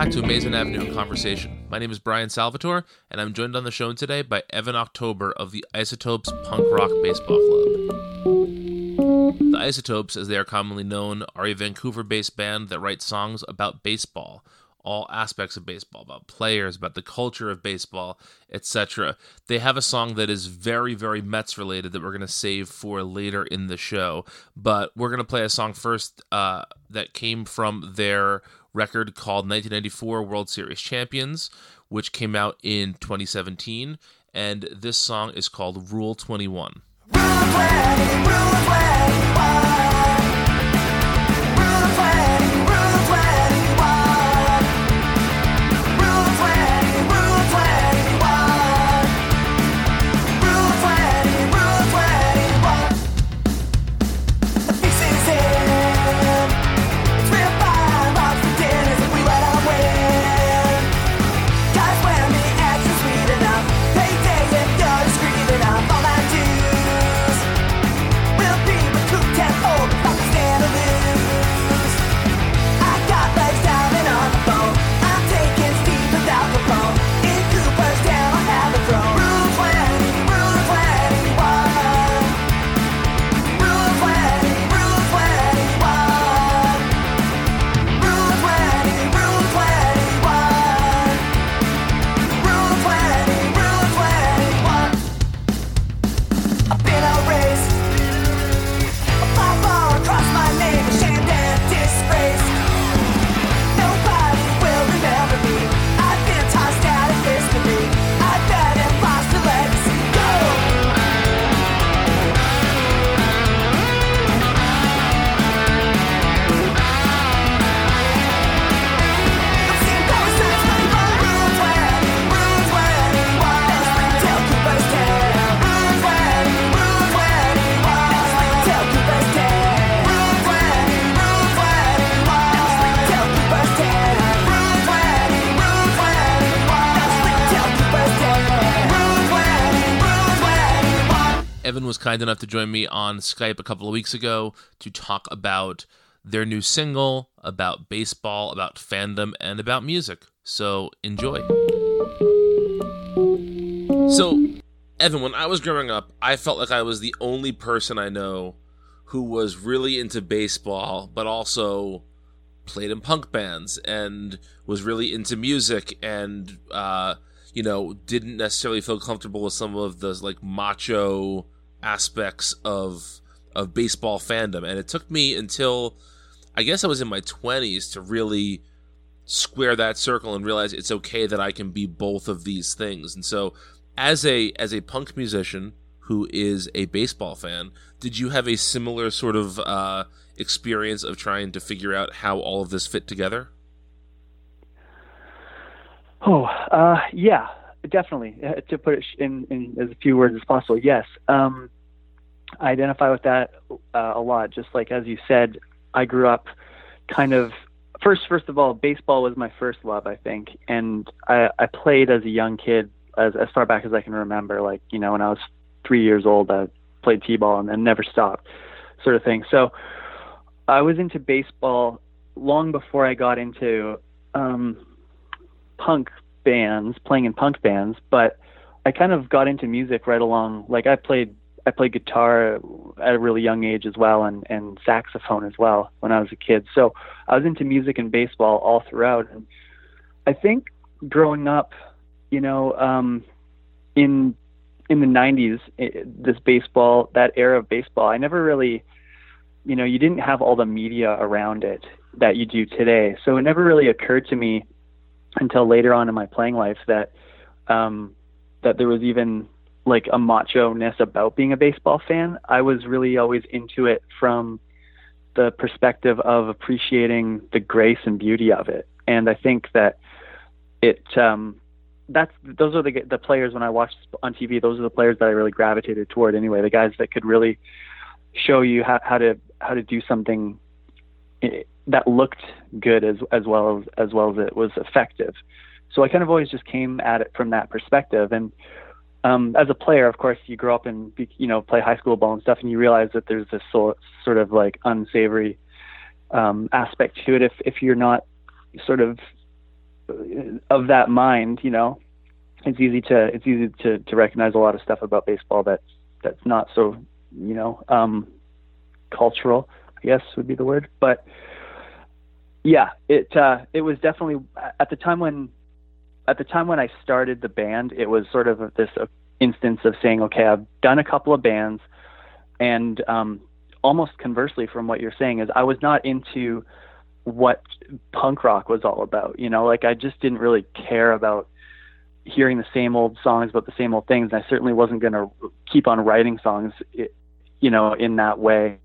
Back to Amazing Avenue in Conversation. My name is Brian Salvatore, and I'm joined on the show today by Evan October of the Isotopes Punk Rock Baseball Club. The Isotopes, as they are commonly known, are a Vancouver based band that writes songs about baseball, all aspects of baseball, about players, about the culture of baseball, etc. They have a song that is very, very Mets related that we're going to save for later in the show, but we're going to play a song first uh, that came from their record called 1994 World Series Champions, which came out in 2017. And this song is called Rule 21. Evan was kind enough to join me on Skype a couple of weeks ago to talk about their new single, about baseball, about fandom, and about music. So enjoy. So, Evan, when I was growing up, I felt like I was the only person I know who was really into baseball, but also played in punk bands and was really into music and uh, you know didn't necessarily feel comfortable with some of the like macho aspects of of baseball fandom and it took me until I guess I was in my 20s to really square that circle and realize it's okay that I can be both of these things. And so as a as a punk musician who is a baseball fan, did you have a similar sort of uh, experience of trying to figure out how all of this fit together? Oh, uh, yeah, definitely. Uh, to put it in, in as few words as possible, yes. Um, I identify with that uh, a lot. Just like as you said, I grew up kind of first. First of all, baseball was my first love, I think, and I, I played as a young kid, as as far back as I can remember. Like you know, when I was three years old, I played t-ball and then never stopped, sort of thing. So I was into baseball long before I got into um, punk bands, playing in punk bands, but I kind of got into music right along. Like I played, I played guitar at a really young age as well, and and saxophone as well when I was a kid. So I was into music and baseball all throughout. And I think growing up, you know, um, in in the 90s, it, this baseball, that era of baseball, I never really, you know, you didn't have all the media around it that you do today. So it never really occurred to me until later on in my playing life that um, that there was even like a macho ness about being a baseball fan. I was really always into it from the perspective of appreciating the grace and beauty of it. And I think that it um, that's those are the the players when I watched on TV. Those are the players that I really gravitated toward anyway. The guys that could really show you how, how to how to do something eh, that looked good as as well as as well as it was effective. So I kind of always just came at it from that perspective. And um, as a player, of course, you grow up and you know play high school ball and stuff, and you realize that there's this sort sort of like unsavory um, aspect to it if if you're not sort of of that mind, you know, it's easy to it's easy to to recognize a lot of stuff about baseball that's that's not so you know um, cultural. I guess would be the word, but yeah, it uh, it was definitely at the time when at the time when I started the band, it was sort of this instance of saying, okay, I've done a couple of bands, and um, almost conversely from what you're saying is I was not into what punk rock was all about. You know, like I just didn't really care about hearing the same old songs about the same old things. And I certainly wasn't going to keep on writing songs, you know, in that way.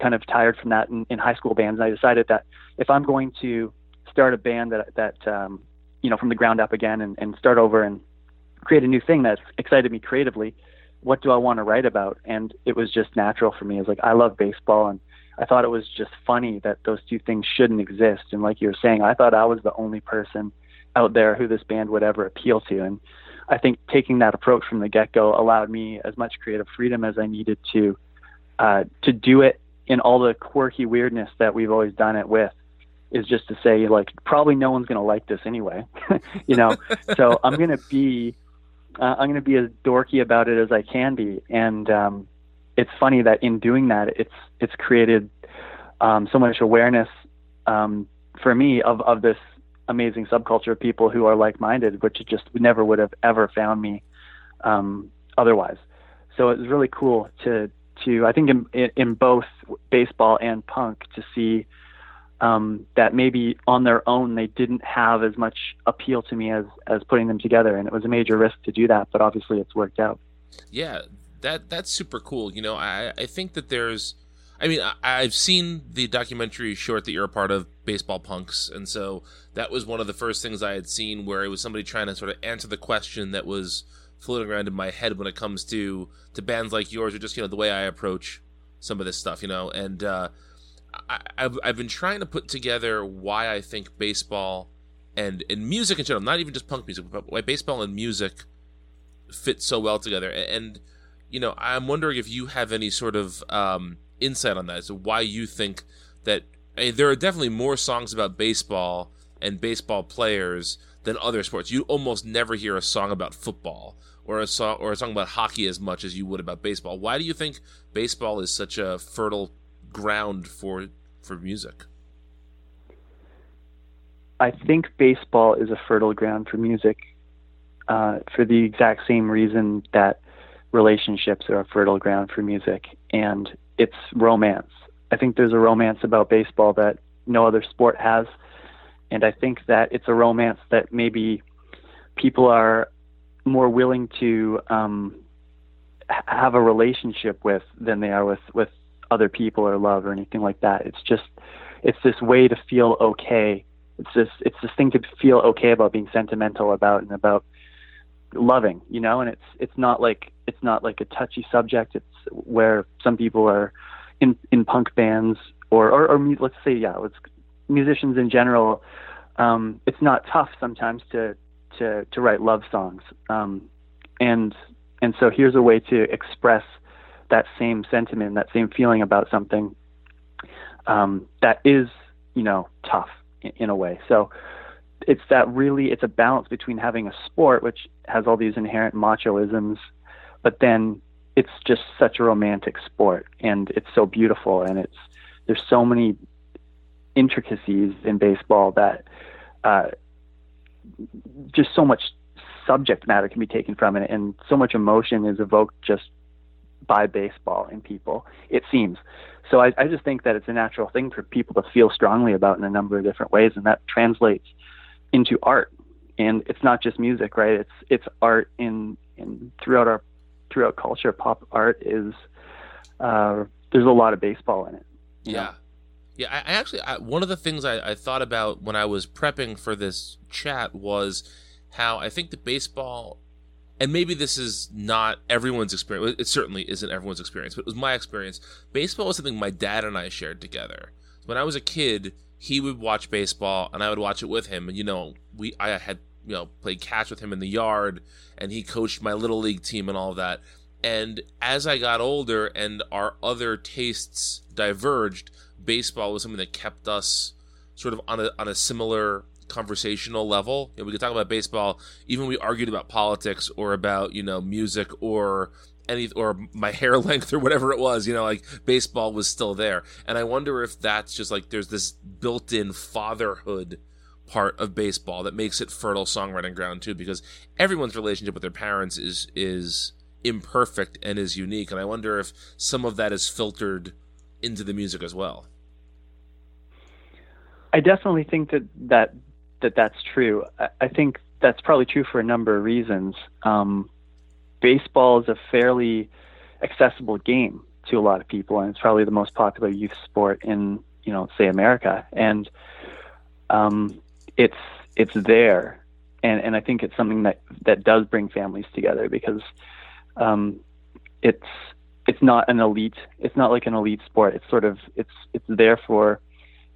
Kind of tired from that in, in high school bands. And I decided that if I'm going to start a band that that um, you know from the ground up again and, and start over and create a new thing that's excited me creatively, what do I want to write about? And it was just natural for me. It's like I love baseball and I thought it was just funny that those two things shouldn't exist. And like you were saying, I thought I was the only person out there who this band would ever appeal to. And I think taking that approach from the get go allowed me as much creative freedom as I needed to uh, to do it in all the quirky weirdness that we've always done it with. Is just to say, like, probably no one's going to like this anyway, you know. so I'm going to be, uh, I'm going to be as dorky about it as I can be, and um, it's funny that in doing that, it's it's created um, so much awareness um, for me of of this amazing subculture of people who are like-minded, which just never would have ever found me um, otherwise. So it was really cool to to I think in in both baseball and punk to see um, that maybe on their own they didn't have as much appeal to me as as putting them together, and it was a major risk to do that, but obviously it's worked out. Yeah, that that's super cool. You know, I I think that there's I mean, I, have seen the documentary short that you're a part of, Baseball Punks, and so that was one of the first things I had seen where it was somebody trying to sort of answer the question that was floating around in my head when it comes to to bands like yours or just you know the way I approach some of this stuff, you know. And uh, I, have I've been trying to put together why I think baseball and and music in general, not even just punk music, but why baseball and music fit so well together. And you know, I'm wondering if you have any sort of um, insight on that. So why you think that I mean, there are definitely more songs about baseball and baseball players than other sports. You almost never hear a song about football or a song or a song about hockey as much as you would about baseball. Why do you think baseball is such a fertile ground for for music? I think baseball is a fertile ground for music uh, for the exact same reason that relationships are a fertile ground for music, and it's romance. I think there's a romance about baseball that no other sport has, and I think that it's a romance that maybe people are more willing to um, have a relationship with than they are with with other people or love or anything like that. It's just it's this way to feel okay. It's this it's this thing to feel okay about being sentimental about and about loving, you know, and it's it's not like it's not like a touchy subject. It's where some people are in in punk bands or or, or let's say yeah, let's musicians in general. Um, it's not tough sometimes to to to write love songs, um, and and so here's a way to express that same sentiment, that same feeling about something um, that is you know tough in, in a way. So it's that really it's a balance between having a sport which has all these inherent machoisms, but then it's just such a romantic sport and it's so beautiful and it's there's so many intricacies in baseball that uh, just so much subject matter can be taken from it and so much emotion is evoked just by baseball in people it seems. So I, I just think that it's a natural thing for people to feel strongly about in a number of different ways and that translates into art. And it's not just music right? It's it's art in in throughout our throughout culture. Pop art is uh, there's a lot of baseball in it. Yeah. know? Yeah I, I actually I, one of the things I, I thought about when i was prepping for this chat was how i think the baseball and maybe this is not everyone's experience it certainly isn't everyone's experience but it was my experience baseball was something my dad and i shared together when i was a kid he would watch baseball and I would watch it with him. And you know, we I had you know played catch with him in the yard, and he coached my little league team and all that. And as I got older and our other tastes diverged, baseball was something that kept us sort of on a on a similar conversational level. You know, we could talk about baseball, even we argued about politics or about you know music or any or my hair length or whatever it was you know like baseball was still there. And i wonder if that's just like there's this built-in fatherhood part of baseball that makes it fertile songwriting ground too because everyone's relationship with their parents is is imperfect and is unique. And i wonder if some of that is filtered into the music as well i definitely think that that that that's true. I, I think that's probably true for a number of reasons. Um, baseball is a fairly accessible game to a lot of people, and it's probably the most popular youth sport in you know say America, and um, it's it's there, and and I think it's something that that does bring families together because um, it's it's not an elite it's not like an elite sport. It's sort of it's it's there for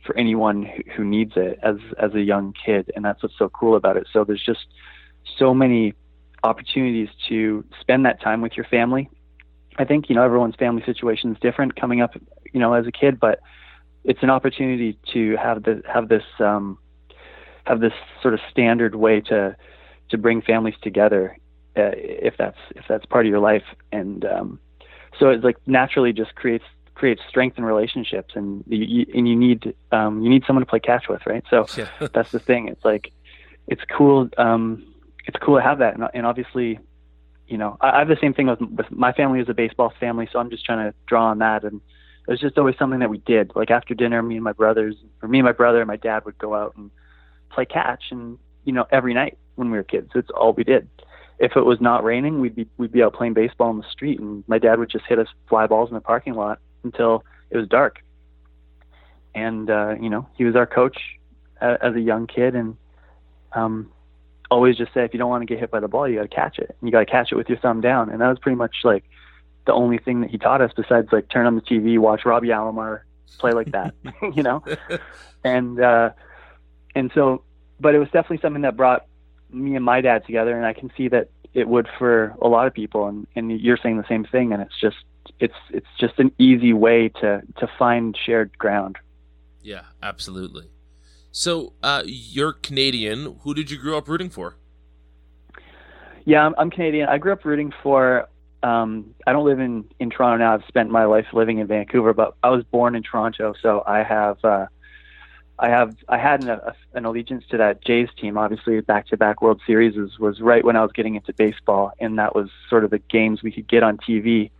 for anyone who, needs it as as a young kid and that's what's so cool about it so there's just so many opportunities to spend that time with your family. I think you know everyone's family situation is different coming up, you know, as a kid, but it's an opportunity to have the have this um, have this sort of standard way to to bring families together uh, if that's if that's part of your life, and um, so it's like naturally just creates creates strength in relationships, and you, and you need um, you need someone to play catch with, right? So yeah. that's the thing. It's like it's cool. Um, it's cool to have that. And, and obviously, you know, I, I have the same thing with, with my family is a baseball family, so I'm just trying to draw on that. And it was just always something that we did. Like after dinner, me and my brothers, or me and my brother and my dad would go out and play catch, and you know, every night when we were kids, it's all we did. If it was not raining, we'd be we'd be out playing baseball in the street, and my dad would just hit us fly balls in the parking lot until it was dark. And uh, you know, he was our coach as a young kid, and um, always just say if you don't want to get hit by the ball, you got to catch it. And you got to catch it with your thumb down. And that was pretty much like the only thing that he taught us besides like turn on the TV, watch Robbie Alomar play like that, you know? And, uh, and so, but it was definitely something that brought me and my dad together. And I can see that it would for a lot of people. And, and you're saying the same thing. And it's just, it's, it's just an easy way to, to find shared ground. Yeah, absolutely. So uh, you're Canadian. Who did you grow up rooting for? Yeah, I'm, I'm Canadian. I grew up rooting for. Um, I don't live in in Toronto now. I've spent my life living in Vancouver, but I was born in Toronto, so I have. Uh, I have I had an, a, an allegiance to that Jays team. Obviously, back-to-back World Series was, was right when I was getting into baseball, and that was sort of the games we could get on TV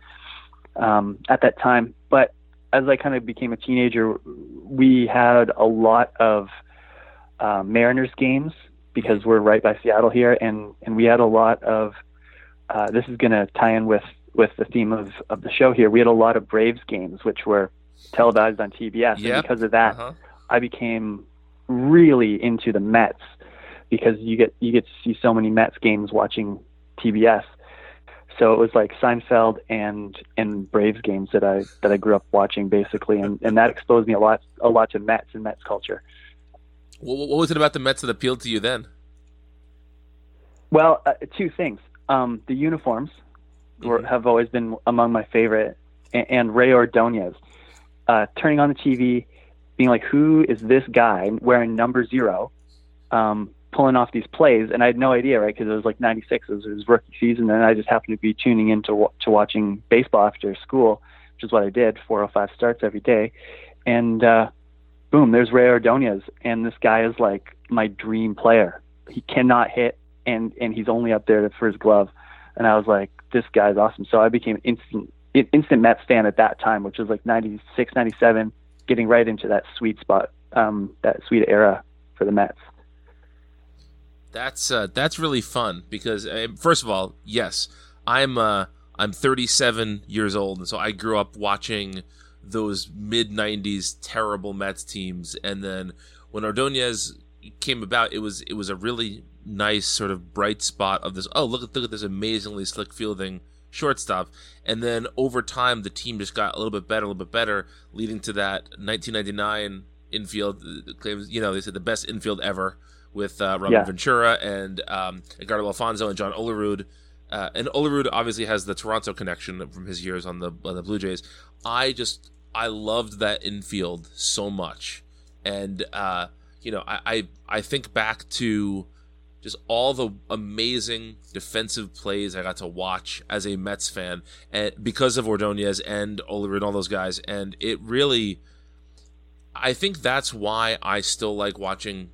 um, at that time. But as I kind of became a teenager, we had a lot of uh, Mariners games because we're right by Seattle here, and and we had a lot of. Uh, this is going to tie in with with the theme of of the show here. We had a lot of Braves games, which were televised on TBS, Yep. and because of that, Uh-huh. I became really into the Mets because you get you get to see so many Mets games watching TBS. So it was like Seinfeld and and Braves games that I that I grew up watching basically, and and that exposed me a lot a lot to Mets and Mets culture. What, what was it about the Mets that appealed to you then? Well, uh, two things. Um, the uniforms were, Mhm. have always been among my favorite, and, and Rey Ordonez. Uh, turning on the TV, being like, "Who is this guy wearing number zero, um, pulling off these plays?" And I had no idea, right? Because it was like '96, it was his rookie season, and I just happened to be tuning in to, wa- to watching baseball after school, which is what I did, four or five starts every day, and uh, boom, there's Rey Ordonez, and this guy is like my dream player. He cannot hit, and and he's only up there for his glove, and I was like, this guy's awesome. So I became instant in- instant Mets fan at that time, which was like 96, 97, getting right into that sweet spot, um, that sweet era for the Mets. That's uh, that's really fun because uh, first of all, yes, I'm uh, I'm 37 years old, and so I grew up watching those mid 90s terrible Mets teams, and then when Ordonez came about, it was it was a really nice sort of bright spot of this. Oh, look at look at this amazingly slick fielding shortstop, and then over time the team just got a little bit better, a little bit better, leading to that 1999 infield uh, claims. You know, they said the best infield ever with uh, Robin Yeah. Ventura and um, Edgardo Alfonzo and John Olerud. Uh, and Olerud obviously has the Toronto connection from his years on the on the Blue Jays. I just I loved that infield so much, and uh, you know I, I I think back to just all the amazing defensive plays I got to watch as a Mets fan, and because of Ordonez and Olerud and all those guys, and it really, I think that's why I still like watching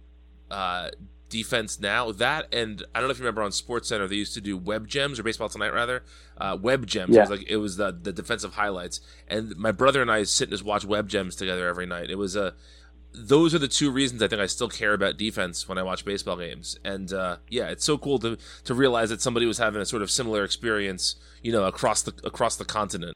uh, defense now. That and I don't know if you remember on Sports Center they used to do web gems or Baseball Tonight rather, uh, web gems. It was like it was the the defensive highlights, and my brother and I sit and just watch web gems together every night. It was a those are the two reasons I think I still care about defense when I watch baseball games. And uh, yeah, it's so cool to to realize that somebody was having a sort of similar experience, you know, across the across the continent.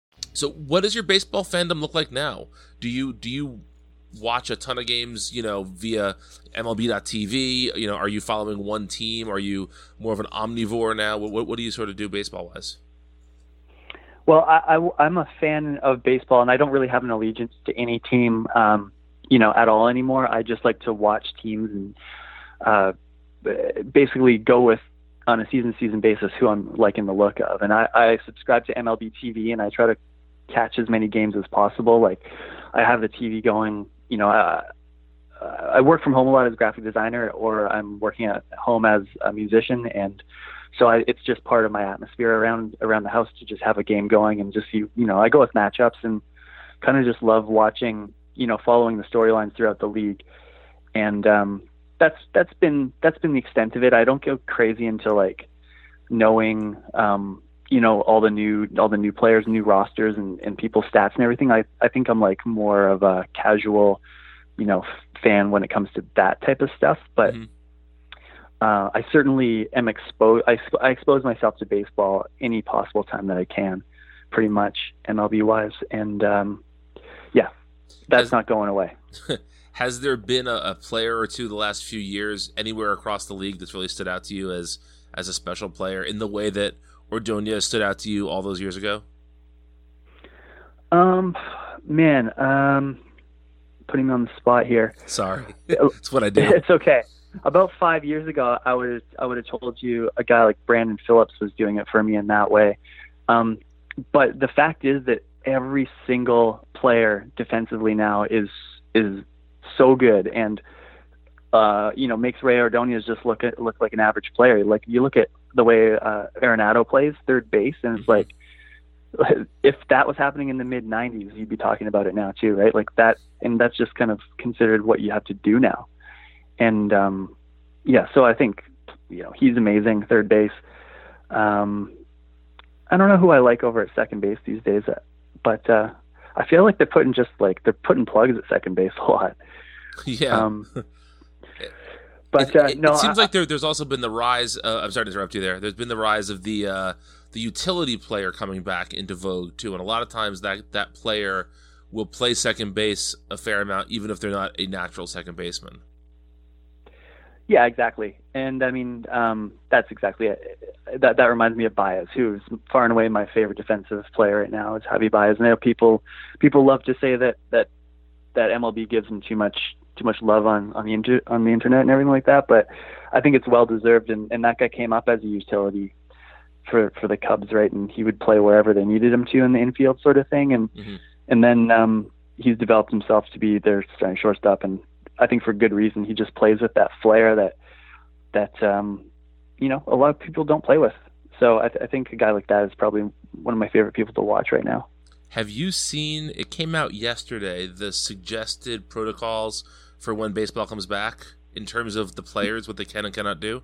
So, what does your baseball fandom look like now? Do you do you watch a ton of games, you know, via MLB.TV? You know, are you following one team? Are you more of an omnivore now? What what, do you sort of do baseball wise? Well, I, I, I'm a fan of baseball, and I don't really have an allegiance to any team, um, you know, at all anymore. I just like to watch teams and uh, basically go with on a season season basis who I'm liking the look of. And I, I subscribe to MLB TV, and I try to catch as many games as possible. Like I have the TV going, you know. Uh, I work from home a lot as a graphic designer, or I'm working at home as a musician, and so I, it's just part of my atmosphere around around the house to just have a game going and just you you know I go with matchups and kind of just love watching you know following the storylines throughout the league, and um, that's that's been that's been the extent of it. I don't go crazy into like knowing um, you know all the new all the new players, new rosters, and and people's stats and everything. I I think I'm like more of a casual you know fan when it comes to that type of stuff, but. Mm-hmm. Uh, I certainly am exposed. I, I expose myself to baseball any possible time that I can, pretty much MLB wise, and um, yeah, that's Has- not going away. Has there been a, a player or two the last few years anywhere across the league that's really stood out to you as as a special player in the way that Ordonez stood out to you all those years ago? Um, man, um, putting me on the spot here. Sorry, that's what I did. It's okay. About five years ago, I would I would have told you a guy like Brandon Phillips was doing it for me in that way. Um, but the fact is that every single player defensively now is is so good and uh, you know makes Rey Ordonez just look at, look like an average player. Like you look at the way uh, Arenado plays third base, and it's like if that was happening in the mid 90s, you'd be talking about it now too, right? Like that, and that's just kind of considered what you have to do now. And um, yeah, so I think you know he's amazing third base. Um, I don't know who I like over at second base these days, uh, but uh, I feel like they're putting just like they're putting plugs at second base a lot. Yeah. Um, but it, uh, no, it seems I- like there, there's also been the rise. Uh, I'm sorry to interrupt you there. There's been the rise of the uh, the utility player coming back into vogue too, and a lot of times that that player will play second base a fair amount, even if they're not a natural second baseman. Yeah, exactly. And I mean, um, that's exactly it. That that reminds me of Baez, who's far and away my favorite defensive player right now. Is Javi Baez. And I know people people love to say that that that MLB gives him too much too much love on on the inter- on the internet and everything like that. But I think it's well deserved. And and that guy came up as a utility for for the Cubs, right? And he would play wherever they needed him to in the infield, sort of thing. And Mhm. and then um, he's developed himself to be their starting shortstop, and I think for good reason. He just plays with that flair that that um, you know a lot of people don't play with. So I, th- I think a guy like that is probably one of my favorite people to watch right now. Have you seen? It came out yesterday. The suggested protocols for when baseball comes back in terms of the players, what they can and cannot do.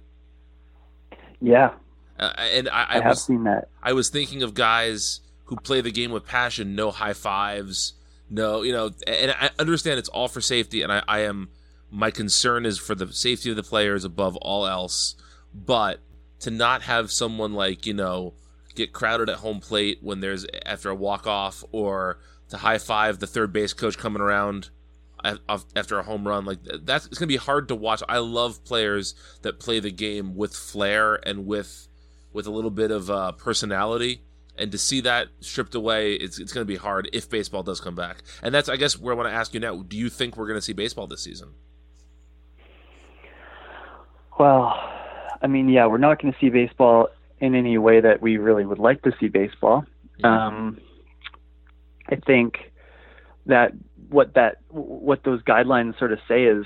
Yeah, Uh, and I, I, I, have was seen that. I was thinking of guys who play the game with passion, no high fives, no, you know, and I understand it's all for safety, and I, I am, my concern is for the safety of the players above all else, but to not have someone like, you know, get crowded at home plate when there's after a walk off or to high five the third base coach coming around after a home run like that's it's going to be hard to watch. I love players that play the game with flair and with with a little bit of uh, personality. And to see that stripped away, it's, it's going to be hard if baseball does come back. And that's, I guess, where I want to ask you now. Do you think we're going to see baseball this season? Well, I mean, yeah, we're not going to see baseball in any way that we really would like to see baseball. Um, I think that what that what those guidelines sort of say is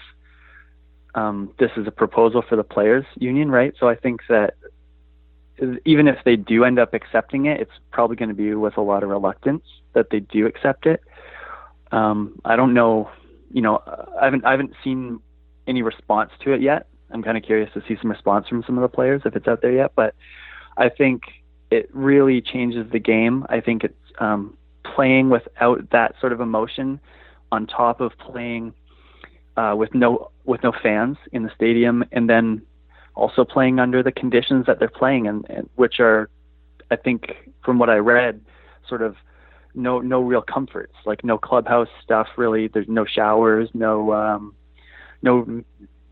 um, this is a proposal for the players union, right? So I think that even if they do end up accepting it, it's probably going to be with a lot of reluctance that they do accept it. Um, I don't know, you know, I haven't I haven't seen any response to it yet. I'm kind of curious to see some response from some of the players if it's out there yet. But I think it really changes the game. I think it's um, playing without that sort of emotion, on top of playing uh, with no with no fans in the stadium, and then also playing under the conditions that they're playing in, in which are, I think, from what I read, sort of no no real comforts, like no clubhouse stuff. Really, there's no showers, no um, no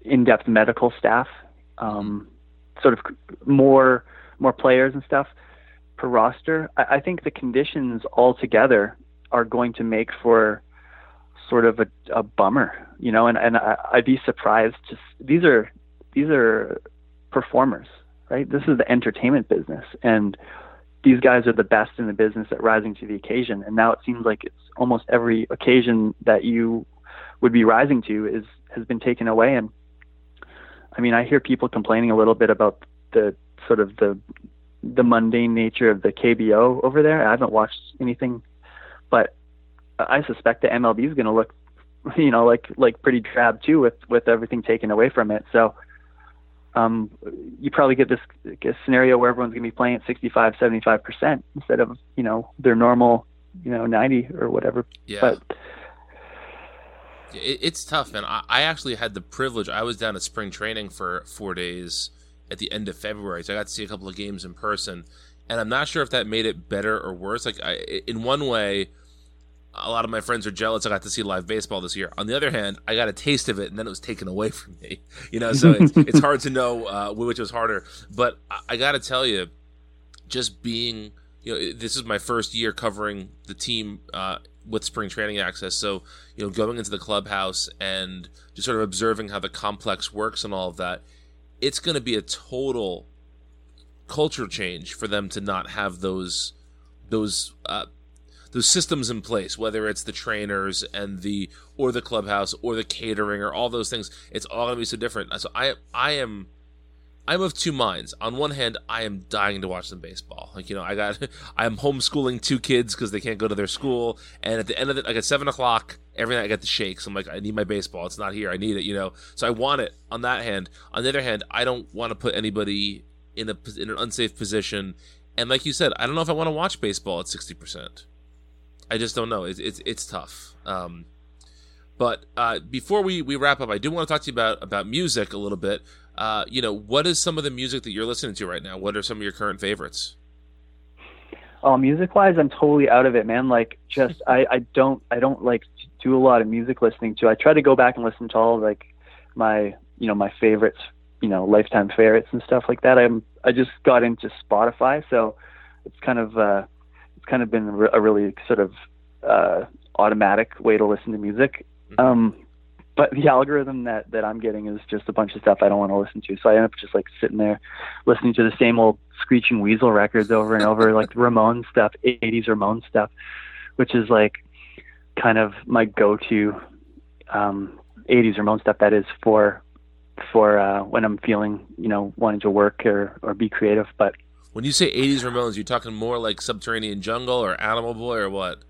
in-depth medical staff, um, sort of more more players and stuff per roster. I, I think the conditions altogether are going to make for sort of a, a bummer, you know, and, and I, I'd be surprised. Just these are these are performers, right? This is the entertainment business, and these guys are the best in the business at rising to the occasion. And now it seems like it's almost every occasion that you would be rising to is has been taken away. And I mean, I hear people complaining a little bit about the sort of the the mundane nature of the KBO over there. I haven't watched anything, but I suspect the MLB is going to look, you know, like like pretty drab too with with everything taken away from it. So um, you probably get this, this scenario where everyone's going to be playing at 65, 75 percent instead of you know their normal, you know, 90 or whatever. Yeah. But It, it's tough, man. I, I actually had the privilege. I was down at spring training for four days at the end of February, so I got to see a couple of games in person. And I'm not sure if that made it better or worse. Like, I, in one way, a lot of my friends are jealous I got to see live baseball this year. On the other hand, I got a taste of it, and then it was taken away from me. You know, so it's, it's hard to know uh, which was harder. But I, I got to tell you, just being, you know, this is my first year covering the team uh, with spring training access. So, you know, going into the clubhouse and just sort of observing how the complex works and all of that, it's going to be a total culture change for them to not have those those uh, those systems in place, whether it's the trainers and the or the clubhouse or the catering or all those things. It's all going to be so different. So I I am I'm of two minds. On one hand, I am dying to watch some baseball. Like you know, I got I'm homeschooling two kids because they can't go to their school, and at the end of it, like at seven o'clock every night, I get the shakes. I'm like, I need my baseball. It's not here. I need it. You know, so I want it. On that hand, on the other hand, I don't want to put anybody in a in an unsafe position. And like you said, I don't know if I want to watch baseball at sixty percent. I just don't know. It's it's it's tough. Um, but uh, before we, we wrap up, I do want to talk to you about about music a little bit. Uh, you know, what is some of the music that you're listening to right now? What are some of your current favorites? Oh, music wise, I'm totally out of it, man. Like, just I, I don't I don't like do a lot of music listening to. I try to go back and listen to all like my you know my favorites, you know lifetime favorites and stuff like that. I'm I just got into Spotify, so it's kind of uh, kind of been a really sort of uh, automatic way to listen to music. Um, but the algorithm that that I'm getting is just a bunch of stuff I don't want to listen to. So I end up just like sitting there listening to the same old Screeching Weasel records over and over, like Ramones stuff, 80s Ramones stuff, which is like kind of my go-to um, 80s Ramones stuff. That is for for uh, when I'm feeling, you know, wanting to work or or be creative. But When you say 80s Ramones, you're talking more like Subterranean Jungle or Animal Boy or what?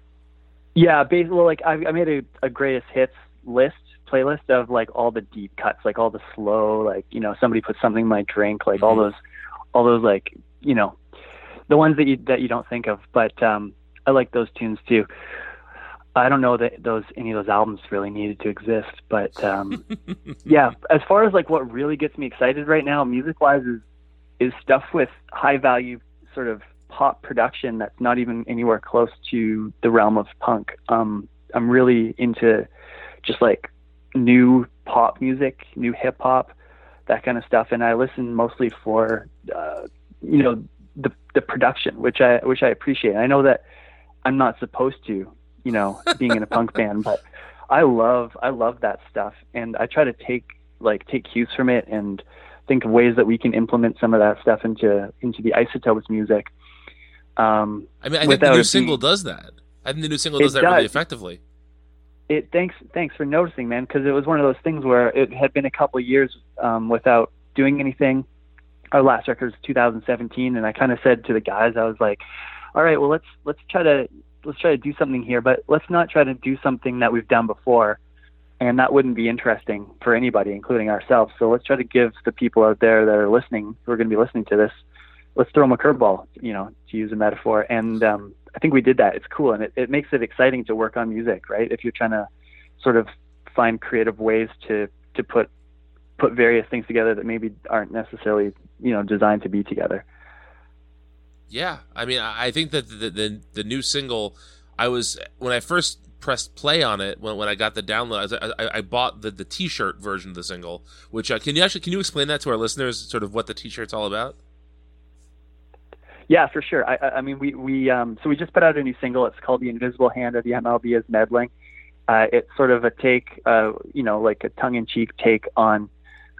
Yeah, basically, like I, I made a, a greatest hits list playlist of like all the deep cuts, like all the slow, like you know somebody put something in my drink, like all those, all those like you know, the ones that you that you don't think of. But um, I like those tunes too. I don't know that those any of those albums really needed to exist, but um, yeah. As far as like what really gets me excited right now, music wise, is is stuff with high value sort of pop production that's not even anywhere close to the realm of punk. Um, I'm really into just like new pop music, new hip hop, that kind of stuff. And I listen mostly for, uh, you know, the the production, which I which I appreciate. I know that I'm not supposed to, you know, being in a punk band, but I love I love that stuff, and I try to take like take cues from it and think of ways that we can implement some of that stuff into into the Isotopes music. Um, I mean, I think the new single being- does that. I think the new single does that really effectively. it thanks thanks for noticing man because it was one of those things where it had been a couple of years um, without doing anything our last record was 2017 and i kind of said to the guys i was like all right well let's let's try to let's try to do something here but let's not try to do something that we've done before and that wouldn't be interesting for anybody including ourselves. So let's try to give the people out there that are listening who are going to be listening to this let's throw them a curveball you know to use a metaphor. And um, i think we did that. It's cool and it, it makes it exciting to work on music right? If you're trying to sort of find creative ways to to put put various things together that maybe aren't necessarily you know designed to be together. Yeah, I mean, I think that the, the the new single, I was when I first pressed play on it when, when I got the download, I, I, I bought the the T-shirt version of the single. Which uh, can you actually can you explain that to our listeners, sort of what the T-shirt's all about? Yeah, for sure. I, I- mean, we we um, so we just put out a new single. It's called "The Invisible Hand of the MLB is Meddling." Uh, it's sort of a take, uh, you know, like a tongue-in-cheek take on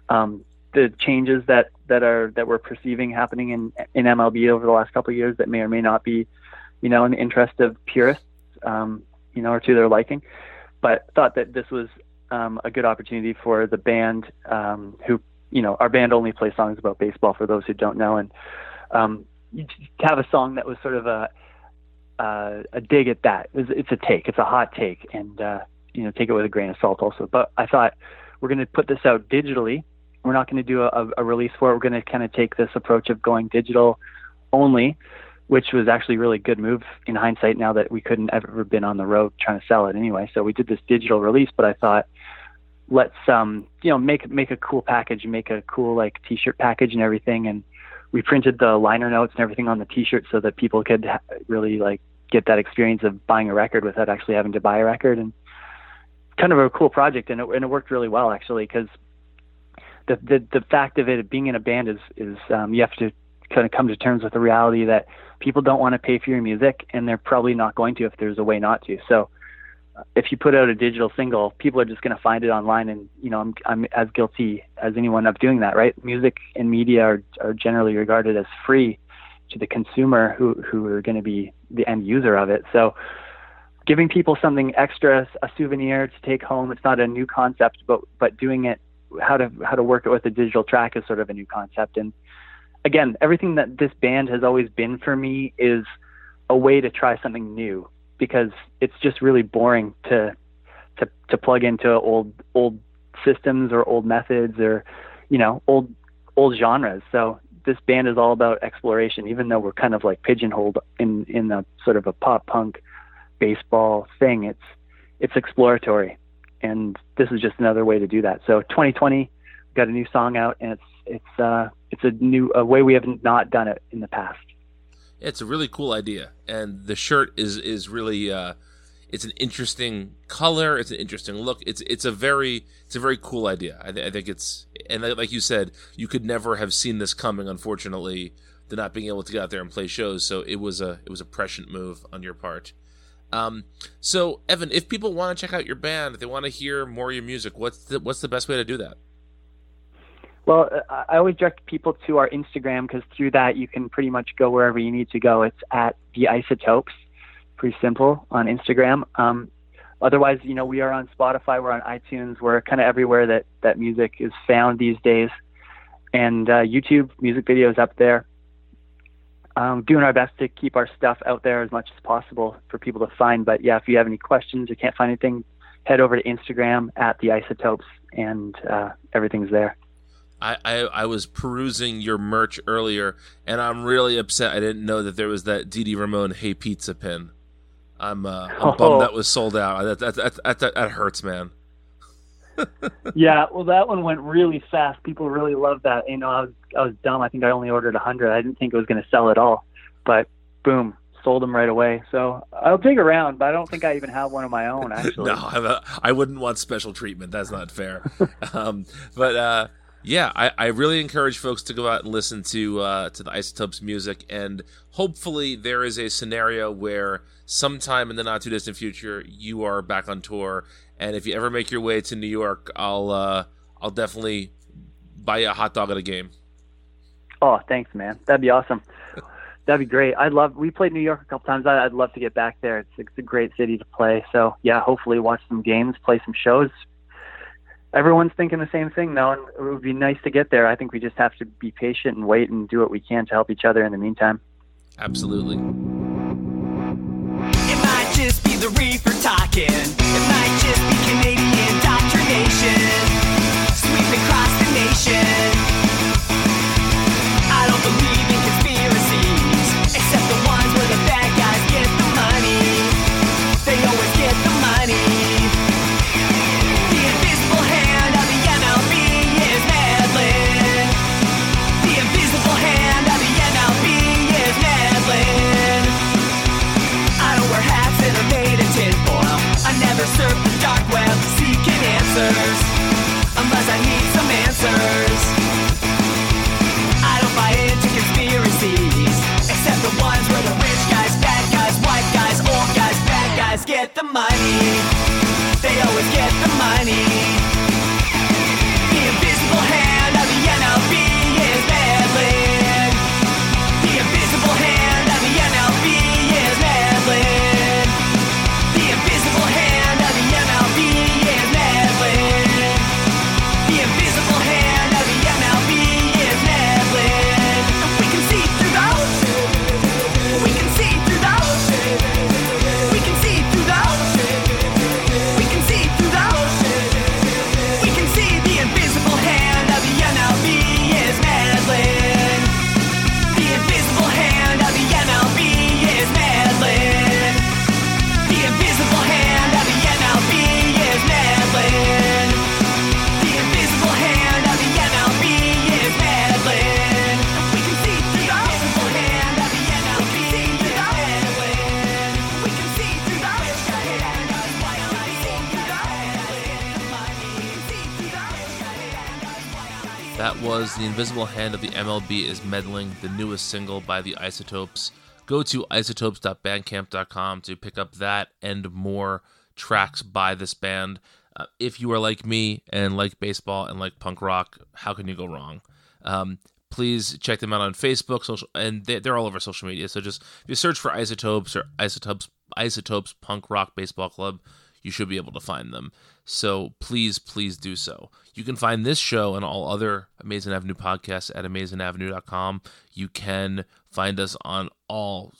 um, the changes that that are that we're perceiving happening in in MLB over the last couple of years that may or may not be, you know, in the interest of purists, um, you know, or to their liking. But thought that this was um, a good opportunity for the band, um, who, you know, our band only plays songs about baseball for those who don't know, and um, have a song that was sort of a uh, a dig at that. It's, it's a take. It's a hot take, and uh, you know, take it with a grain of salt also. But I thought we're going to put this out digitally. We're not going to do a, a release for it. We're going to kind of take this approach of going digital only, which was actually a really good move in hindsight. Now that we couldn't have ever been on the road trying to sell it anyway, so we did this digital release. But I thought let's um you know make make a cool package, make a cool like T-shirt package and everything, and we printed the liner notes and everything on the T-shirt so that people could really like get that experience of buying a record without actually having to buy a record and kind of a cool project and it, and it worked really well actually because the, the the fact of it being in a band is is um, you have to kind of come to terms with the reality that people don't want to pay for your music and they're probably not going to if there's a way not to. So uh, if you put out a digital single people are just going to find it online and you know I'm I'm as guilty as anyone of doing that right? Music and media are are generally regarded as free to the consumer who who are going to be the end user of it. So giving people something extra a souvenir to take home it's not a new concept but but doing it how to how to work it with a digital track is sort of a new concept. And again everything that this band has always been for me is a way to try something new because it's just really boring to to to plug into old old systems or old methods or you know old old genres. So this band is all about exploration even though we're kind of like pigeonholed in in a sort of a pop punk baseball thing it's it's exploratory. And this is just another way to do that. So 2020 got a new song out and it's it's uh it's a new a way we have not done it in the past It's a really cool idea, and the shirt is is really uh, it's an interesting color. It's an interesting look. It's it's a very it's a very cool idea. I, th- I think it's and like you said, you could never have seen this coming. Unfortunately, to not being able to get out there and play shows. So it was a it was a prescient move on your part. Um, so Evan, if people want to check out your band, if they want to hear more of your music, what's the what's the best way to do that? Well, I always direct people to our Instagram because through that you can pretty much go wherever you need to go. It's at the Isotopes, pretty simple on Instagram. Um, otherwise, you know, we are on Spotify, we're on iTunes, we're kind of everywhere that that music is found these days, and uh, YouTube music videos up there. Um, doing our best to keep our stuff out there as much as possible for people to find. But yeah, if you have any questions or can't find anything, head over to Instagram at the Isotopes, and uh, everything's there. I, I, I was perusing your merch earlier, and I'm really upset. I didn't know that there was that Didi Ramon Hey Pizza pin. I'm uh, I'm Oh. bummed that was sold out. That that, that, that, that, hurts, man. yeah, well, that one went really fast. People really loved that. You know, I was I was dumb. I think I only ordered a hundred. I didn't think it was going to sell at all, but boom, sold them right away. So I'll dig around, but I don't think I even have one of my own actually. no, I'm a, I wouldn't want special treatment. That's not fair. um, but uh, Yeah, I, I really encourage folks to go out and listen to uh, to the Isotopes music, and hopefully there is a scenario where sometime in the not too distant future you are back on tour, and if you ever make your way to New York, I'll uh, I'll definitely buy you a hot dog at a game. Oh, thanks, man. That'd be awesome. That'd be great. I'd love. We played New York a couple times. I- I'd love to get back there. It's it's a great city to play. So yeah, hopefully watch some games, play some shows. Everyone's thinking the same thing though, and it would be nice to get there. I think we just have to be patient and wait and do what we can to help each other in the meantime. Absolutely. It might just be the reefer talking. It might just be Canadian indoctrination. Sweeping across the nation. That was The Invisible Hand of the MLB is Meddling, the newest single by the Isotopes. Go to isotopes.bandcamp.com to pick up that and more tracks by this band. Uh, if you are like me and like baseball and like punk rock, how can you go wrong? Um, please check them out on Facebook, social, and they, they're all over social media. So just if you search for Isotopes or Isotopes Isotopes Punk Rock Baseball Club, you should be able to find them. So please, please do so. You can find this show and all other Amazing Avenue podcasts at amazingavenue.com. You can find us on all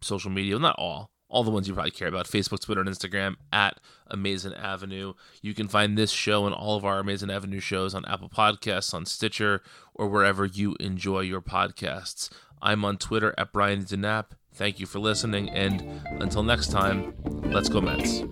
social media, not all, all the ones you probably care about Facebook, Twitter, and Instagram at Amazing Avenue. You can find this show and all of our Amazing Avenue shows on Apple Podcasts, on Stitcher, or wherever you enjoy your podcasts. I'm on Twitter at Brian Denap. Thank you for listening, and until next time, let's go Mets.